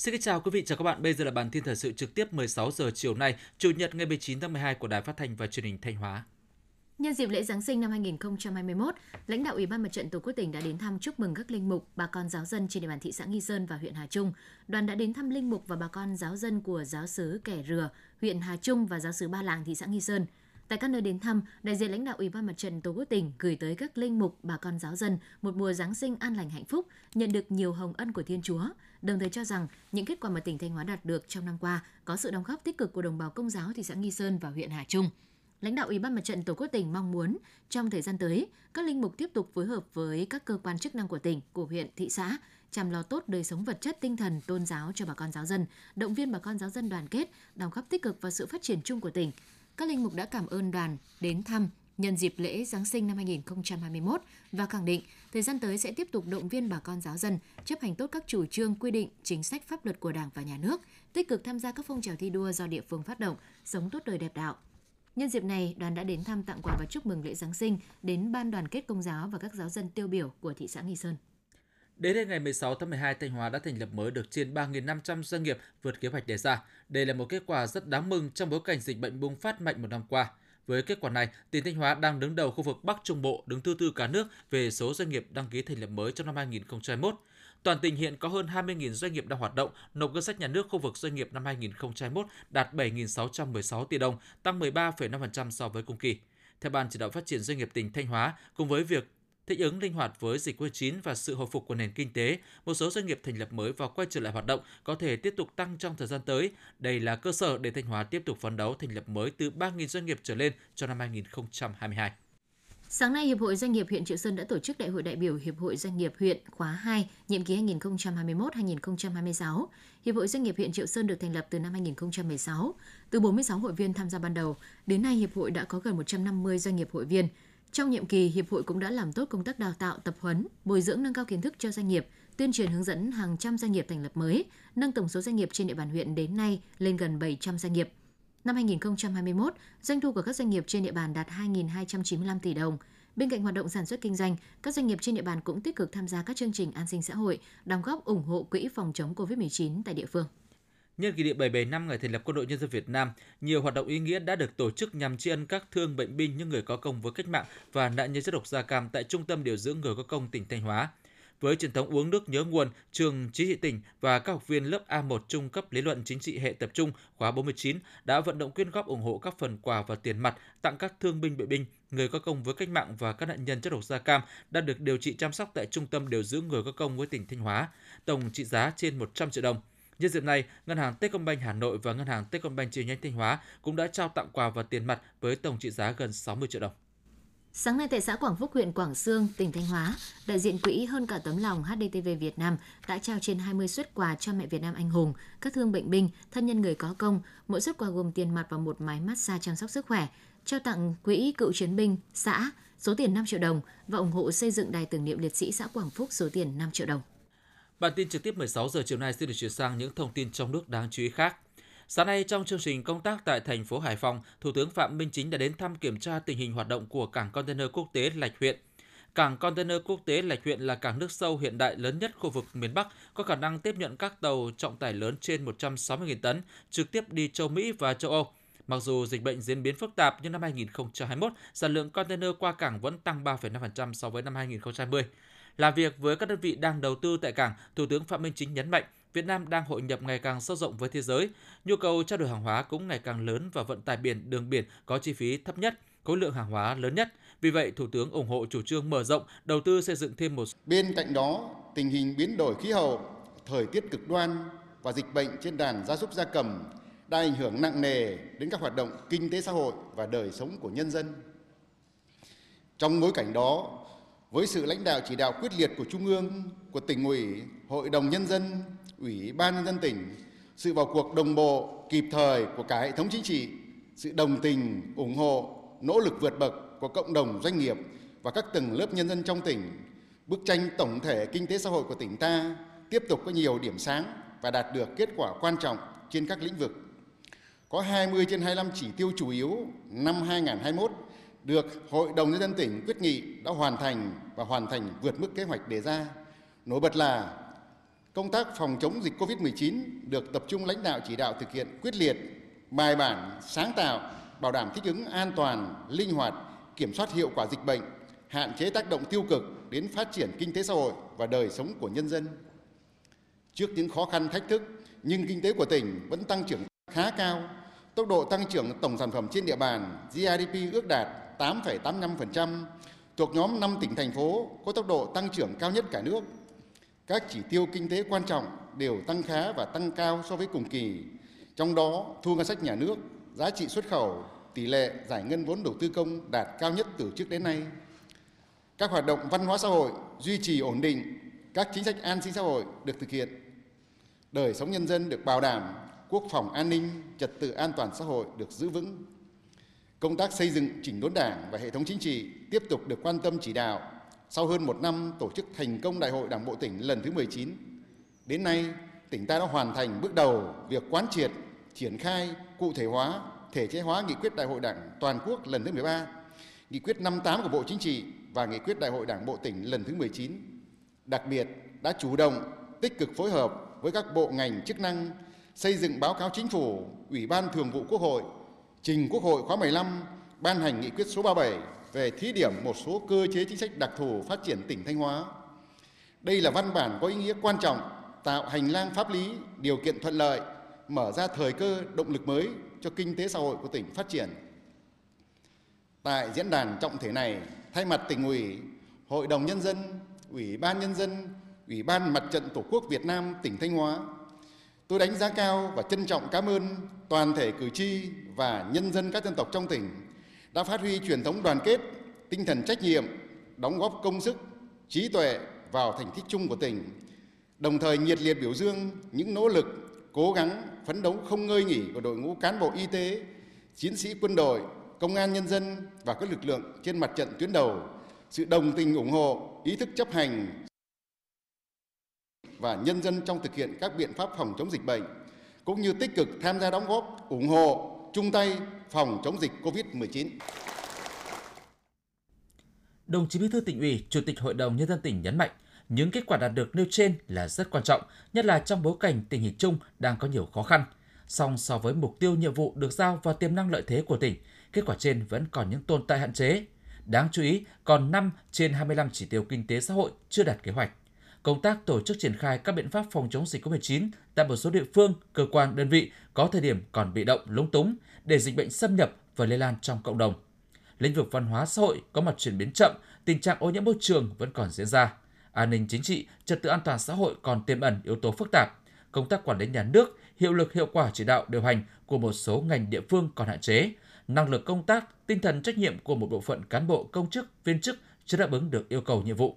Xin kính chào quý vị, chào các bạn. Bây giờ là bản tin thời sự trực tiếp 16 giờ chiều nay, Chủ nhật ngày 19 tháng 12 của Đài Phát thanh và Truyền hình Thanh Hóa. Nhân dịp lễ Giáng sinh năm 2021, lãnh đạo Ủy ban Mặt trận Tổ quốc tỉnh đã đến thăm chúc mừng các linh mục, bà con giáo dân trên địa bàn thị xã Nghi Sơn và huyện Hà Trung. Đoàn đã đến thăm linh mục và bà con giáo dân của giáo xứ Kẻ Rừa, huyện Hà Trung và giáo xứ Ba Làng, thị xã Nghi Sơn. Tại các nơi đến thăm, đại diện lãnh đạo Ủy ban Mặt trận Tổ quốc tỉnh gửi tới các linh mục, bà con giáo dân một mùa Giáng sinh an lành hạnh phúc, nhận được nhiều hồng ân của Thiên Chúa, đồng thời cho rằng những kết quả mà tỉnh Thanh Hóa đạt được trong năm qua có sự đóng góp tích cực của đồng bào công giáo thị xã Nghi Sơn và huyện Hà Trung. Lãnh đạo Ủy ban Mặt trận Tổ quốc tỉnh mong muốn trong thời gian tới, các linh mục tiếp tục phối hợp với các cơ quan chức năng của tỉnh, của huyện, thị xã chăm lo tốt đời sống vật chất tinh thần tôn giáo cho bà con giáo dân, động viên bà con giáo dân đoàn kết, đóng góp tích cực vào sự phát triển chung của tỉnh. Các linh mục đã cảm ơn đoàn đến thăm nhân dịp lễ Giáng sinh năm 2021 và khẳng định thời gian tới sẽ tiếp tục động viên bà con giáo dân chấp hành tốt các chủ trương, quy định, chính sách pháp luật của Đảng và Nhà nước, tích cực tham gia các phong trào thi đua do địa phương phát động, sống tốt đời đẹp đạo, Nhân dịp này, đoàn đã đến thăm tặng quà và chúc mừng lễ Giáng sinh đến Ban đoàn kết công giáo và các giáo dân tiêu biểu của thị xã Nghi Sơn. Đến hết ngày 16 tháng 12, Thanh Hóa đã thành lập mới được trên 3.500 doanh nghiệp vượt kế hoạch đề ra. Đây là một kết quả rất đáng mừng trong bối cảnh dịch bệnh bùng phát mạnh một năm qua. Với kết quả này, tỉnh Thanh Hóa đang đứng đầu khu vực Bắc Trung Bộ, đứng thứ tư cả nước về số doanh nghiệp đăng ký thành lập mới trong năm 2021. Toàn tỉnh hiện có hơn 20.000 doanh nghiệp đang hoạt động, nộp ngân sách nhà nước khu vực doanh nghiệp năm 2021 đạt 7.616 tỷ đồng, tăng 13,5% so với cùng kỳ. Theo Ban chỉ đạo phát triển doanh nghiệp tỉnh Thanh Hóa, cùng với việc thích ứng linh hoạt với dịch COVID-19 và sự hồi phục của nền kinh tế, một số doanh nghiệp thành lập mới và quay trở lại hoạt động có thể tiếp tục tăng trong thời gian tới. Đây là cơ sở để Thanh Hóa tiếp tục phấn đấu thành lập mới từ 3.000 doanh nghiệp trở lên cho năm 2022. Sáng nay, Hiệp hội Doanh nghiệp huyện Triệu Sơn đã tổ chức Đại hội đại biểu Hiệp hội Doanh nghiệp huyện khóa 2, nhiệm kỳ 2021-2026. Hiệp hội Doanh nghiệp huyện Triệu Sơn được thành lập từ năm 2016. Từ 46 hội viên tham gia ban đầu, đến nay Hiệp hội đã có gần 150 doanh nghiệp hội viên. Trong nhiệm kỳ, Hiệp hội cũng đã làm tốt công tác đào tạo, tập huấn, bồi dưỡng nâng cao kiến thức cho doanh nghiệp, tuyên truyền hướng dẫn hàng trăm doanh nghiệp thành lập mới, nâng tổng số doanh nghiệp trên địa bàn huyện đến nay lên gần 700 doanh nghiệp. Năm 2021, doanh thu của các doanh nghiệp trên địa bàn đạt 2.295 tỷ đồng. Bên cạnh hoạt động sản xuất kinh doanh, các doanh nghiệp trên địa bàn cũng tích cực tham gia các chương trình an sinh xã hội, đóng góp ủng hộ quỹ phòng chống COVID-19 tại địa phương. Nhân kỷ niệm 77 năm ngày thành lập Quân đội Nhân dân Việt Nam, nhiều hoạt động ý nghĩa đã được tổ chức nhằm tri ân các thương bệnh binh những người có công với cách mạng và nạn nhân chất độc da cam tại Trung tâm điều dưỡng người có công tỉnh Thanh Hóa với truyền thống uống nước nhớ nguồn, trường chính trị tỉnh và các học viên lớp A1 trung cấp lý luận chính trị hệ tập trung khóa 49 đã vận động quyên góp ủng hộ các phần quà và tiền mặt tặng các thương binh bệnh binh, người có công với cách mạng và các nạn nhân chất độc da cam đang được điều trị chăm sóc tại Trung tâm điều dưỡng người có công với tỉnh Thanh Hóa, tổng trị giá trên 100 triệu đồng. Nhân dịp này, Ngân hàng Techcombank Hà Nội và Ngân hàng Techcombank chi nhánh Thanh Hóa cũng đã trao tặng quà và tiền mặt với tổng trị giá gần 60 triệu đồng. Sáng nay tại xã Quảng Phúc, huyện Quảng Sương, tỉnh Thanh Hóa, đại diện quỹ Hơn cả tấm lòng HDTV Việt Nam đã trao trên 20 suất quà cho mẹ Việt Nam anh hùng, các thương bệnh binh, thân nhân người có công, mỗi suất quà gồm tiền mặt và một máy massage chăm sóc sức khỏe, trao tặng quỹ cựu chiến binh xã số tiền 5 triệu đồng và ủng hộ xây dựng đài tưởng niệm liệt sĩ xã Quảng Phúc số tiền 5 triệu đồng. Bản tin trực tiếp 16 giờ chiều nay sẽ được chuyển sang những thông tin trong nước đáng chú ý khác. Sáng nay trong chương trình công tác tại thành phố Hải Phòng, Thủ tướng Phạm Minh Chính đã đến thăm kiểm tra tình hình hoạt động của cảng container quốc tế Lạch Huyện. Cảng container quốc tế Lạch Huyện là cảng nước sâu hiện đại lớn nhất khu vực miền Bắc, có khả năng tiếp nhận các tàu trọng tải lớn trên 160.000 tấn, trực tiếp đi châu Mỹ và châu Âu. Mặc dù dịch bệnh diễn biến phức tạp nhưng năm 2021, sản lượng container qua cảng vẫn tăng 3,5% so với năm 2020. Làm việc với các đơn vị đang đầu tư tại cảng, Thủ tướng Phạm Minh Chính nhấn mạnh Việt Nam đang hội nhập ngày càng sâu rộng với thế giới, nhu cầu trao đổi hàng hóa cũng ngày càng lớn và vận tải biển, đường biển có chi phí thấp nhất, khối lượng hàng hóa lớn nhất. Vì vậy, Thủ tướng ủng hộ chủ trương mở rộng, đầu tư xây dựng thêm một Bên cạnh đó, tình hình biến đổi khí hậu, thời tiết cực đoan và dịch bệnh trên đàn gia súc gia cầm đã ảnh hưởng nặng nề đến các hoạt động kinh tế xã hội và đời sống của nhân dân. Trong bối cảnh đó, với sự lãnh đạo chỉ đạo quyết liệt của Trung ương, của tỉnh ủy, Hội đồng Nhân dân, Ủy ban Nhân dân tỉnh, sự vào cuộc đồng bộ, kịp thời của cả hệ thống chính trị, sự đồng tình, ủng hộ, nỗ lực vượt bậc của cộng đồng doanh nghiệp và các tầng lớp nhân dân trong tỉnh, bức tranh tổng thể kinh tế xã hội của tỉnh ta tiếp tục có nhiều điểm sáng và đạt được kết quả quan trọng trên các lĩnh vực. Có 20 trên 25 chỉ tiêu chủ yếu năm 2021 được Hội đồng Nhân dân tỉnh quyết nghị đã hoàn thành và hoàn thành vượt mức kế hoạch đề ra. Nổi bật là công tác phòng chống dịch COVID-19 được tập trung lãnh đạo chỉ đạo thực hiện quyết liệt, bài bản, sáng tạo, bảo đảm thích ứng an toàn, linh hoạt, kiểm soát hiệu quả dịch bệnh, hạn chế tác động tiêu cực đến phát triển kinh tế xã hội và đời sống của nhân dân. Trước những khó khăn thách thức, nhưng kinh tế của tỉnh vẫn tăng trưởng khá cao. Tốc độ tăng trưởng tổng sản phẩm trên địa bàn GDP ước đạt 8,85%, thuộc nhóm 5 tỉnh thành phố có tốc độ tăng trưởng cao nhất cả nước. Các chỉ tiêu kinh tế quan trọng đều tăng khá và tăng cao so với cùng kỳ. Trong đó, thu ngân sách nhà nước, giá trị xuất khẩu, tỷ lệ giải ngân vốn đầu tư công đạt cao nhất từ trước đến nay. Các hoạt động văn hóa xã hội duy trì ổn định, các chính sách an sinh xã hội được thực hiện. Đời sống nhân dân được bảo đảm, quốc phòng an ninh, trật tự an toàn xã hội được giữ vững. Công tác xây dựng chỉnh đốn đảng và hệ thống chính trị tiếp tục được quan tâm chỉ đạo. Sau hơn một năm tổ chức thành công Đại hội Đảng Bộ tỉnh lần thứ 19, đến nay tỉnh ta đã hoàn thành bước đầu việc quán triệt, triển khai, cụ thể hóa, thể chế hóa nghị quyết Đại hội Đảng toàn quốc lần thứ 13, nghị quyết 58 của Bộ Chính trị và nghị quyết Đại hội Đảng Bộ tỉnh lần thứ 19. Đặc biệt đã chủ động, tích cực phối hợp với các bộ ngành chức năng xây dựng báo cáo chính phủ, Ủy ban Thường vụ Quốc hội, trình Quốc hội khóa 15 ban hành nghị quyết số 37 về thí điểm một số cơ chế chính sách đặc thù phát triển tỉnh Thanh Hóa. Đây là văn bản có ý nghĩa quan trọng, tạo hành lang pháp lý, điều kiện thuận lợi, mở ra thời cơ, động lực mới cho kinh tế xã hội của tỉnh phát triển. Tại diễn đàn trọng thể này, thay mặt tỉnh ủy, Hội đồng Nhân dân, Ủy ban Nhân dân, Ủy ban Mặt trận Tổ quốc Việt Nam tỉnh Thanh Hóa, tôi đánh giá cao và trân trọng cảm ơn toàn thể cử tri và nhân dân các dân tộc trong tỉnh đã phát huy truyền thống đoàn kết, tinh thần trách nhiệm, đóng góp công sức, trí tuệ vào thành tích chung của tỉnh, đồng thời nhiệt liệt biểu dương những nỗ lực, cố gắng, phấn đấu không ngơi nghỉ của đội ngũ cán bộ y tế, chiến sĩ quân đội, công an nhân dân và các lực lượng trên mặt trận tuyến đầu, sự đồng tình ủng hộ, ý thức chấp hành và nhân dân trong thực hiện các biện pháp phòng chống dịch bệnh, cũng như tích cực tham gia đóng góp, ủng hộ, chung tay phòng chống dịch COVID-19. Đồng chí Bí thư tỉnh ủy, Chủ tịch Hội đồng Nhân dân tỉnh nhấn mạnh, những kết quả đạt được nêu trên là rất quan trọng, nhất là trong bối cảnh tình hình chung đang có nhiều khó khăn. Song so với mục tiêu nhiệm vụ được giao và tiềm năng lợi thế của tỉnh, kết quả trên vẫn còn những tồn tại hạn chế. Đáng chú ý, còn 5 trên 25 chỉ tiêu kinh tế xã hội chưa đạt kế hoạch. Công tác tổ chức triển khai các biện pháp phòng chống dịch COVID-19 tại một số địa phương, cơ quan, đơn vị có thời điểm còn bị động, lúng túng để dịch bệnh xâm nhập và lây lan trong cộng đồng. Lĩnh vực văn hóa xã hội có mặt chuyển biến chậm, tình trạng ô nhiễm môi trường vẫn còn diễn ra. An ninh chính trị, trật tự an toàn xã hội còn tiềm ẩn yếu tố phức tạp. Công tác quản lý nhà nước, hiệu lực hiệu quả chỉ đạo điều hành của một số ngành địa phương còn hạn chế, năng lực công tác, tinh thần trách nhiệm của một bộ phận cán bộ công chức, viên chức chưa đáp ứng được yêu cầu nhiệm vụ.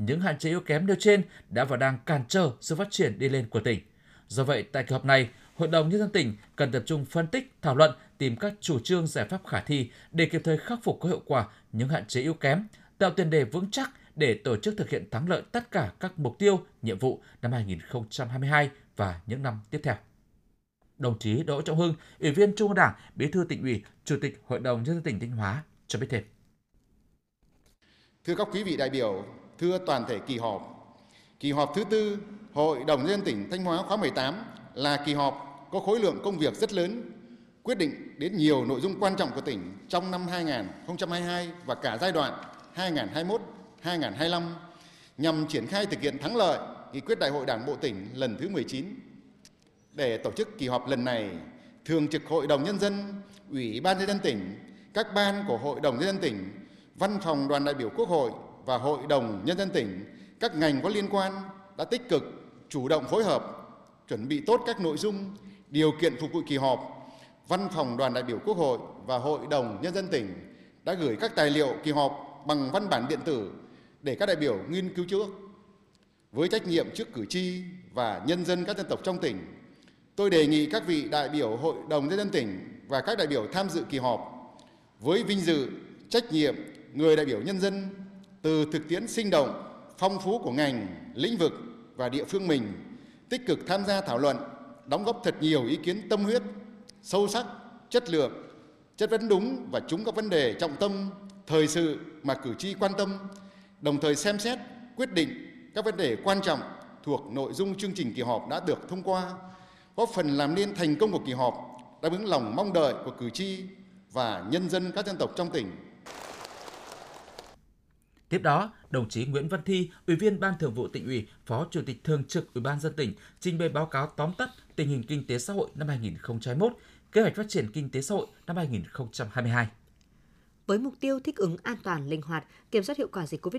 Những hạn chế yếu kém nêu trên đã và đang cản trở sự phát triển đi lên của tỉnh. Do vậy, tại kỳ họp này, Hội đồng Nhân dân tỉnh cần tập trung phân tích, thảo luận, tìm các chủ trương giải pháp khả thi để kịp thời khắc phục có hiệu quả những hạn chế yếu kém, tạo tiền đề vững chắc để tổ chức thực hiện thắng lợi tất cả các mục tiêu, nhiệm vụ năm 2022 và những năm tiếp theo đồng chí Đỗ Trọng Hưng, Ủy viên Trung ương Đảng, Bí thư tỉnh ủy, Chủ tịch Hội đồng nhân dân tỉnh Thanh Hóa cho biết thêm. Thưa các quý vị đại biểu, thưa toàn thể kỳ họp, kỳ họp thứ tư Hội đồng nhân dân tỉnh Thanh Hóa khóa 18 là kỳ họp có khối lượng công việc rất lớn, quyết định đến nhiều nội dung quan trọng của tỉnh trong năm 2022 và cả giai đoạn 2021-2025 nhằm triển khai thực hiện thắng lợi nghị quyết Đại hội Đảng bộ tỉnh lần thứ 19 để tổ chức kỳ họp lần này, Thường trực Hội đồng Nhân dân, Ủy ban Nhân dân tỉnh, các ban của Hội đồng Nhân dân tỉnh, Văn phòng đoàn đại biểu Quốc hội và Hội đồng Nhân dân tỉnh, các ngành có liên quan đã tích cực, chủ động phối hợp, chuẩn bị tốt các nội dung, điều kiện phục vụ kỳ họp. Văn phòng đoàn đại biểu Quốc hội và Hội đồng Nhân dân tỉnh đã gửi các tài liệu kỳ họp bằng văn bản điện tử để các đại biểu nghiên cứu trước. Với trách nhiệm trước cử tri và nhân dân các dân tộc trong tỉnh, tôi đề nghị các vị đại biểu Hội đồng Nhân dân tỉnh và các đại biểu tham dự kỳ họp với vinh dự, trách nhiệm người đại biểu nhân dân từ thực tiễn sinh động, phong phú của ngành, lĩnh vực và địa phương mình tích cực tham gia thảo luận, đóng góp thật nhiều ý kiến tâm huyết, sâu sắc, chất lượng, chất vấn đúng và trúng các vấn đề trọng tâm, thời sự mà cử tri quan tâm, đồng thời xem xét, quyết định các vấn đề quan trọng thuộc nội dung chương trình kỳ họp đã được thông qua, góp phần làm nên thành công của kỳ họp, đáp ứng lòng mong đợi của cử tri và nhân dân các dân tộc trong tỉnh. Tiếp đó, đồng chí Nguyễn Văn Thi, Ủy viên Ban Thường vụ tỉnh ủy, Phó Chủ tịch Thường trực Ủy ban dân tỉnh trình bày báo cáo tóm tắt tình hình kinh tế xã hội năm 2021, kế hoạch phát triển kinh tế xã hội năm 2022. Với mục tiêu thích ứng an toàn, linh hoạt, kiểm soát hiệu quả dịch COVID-19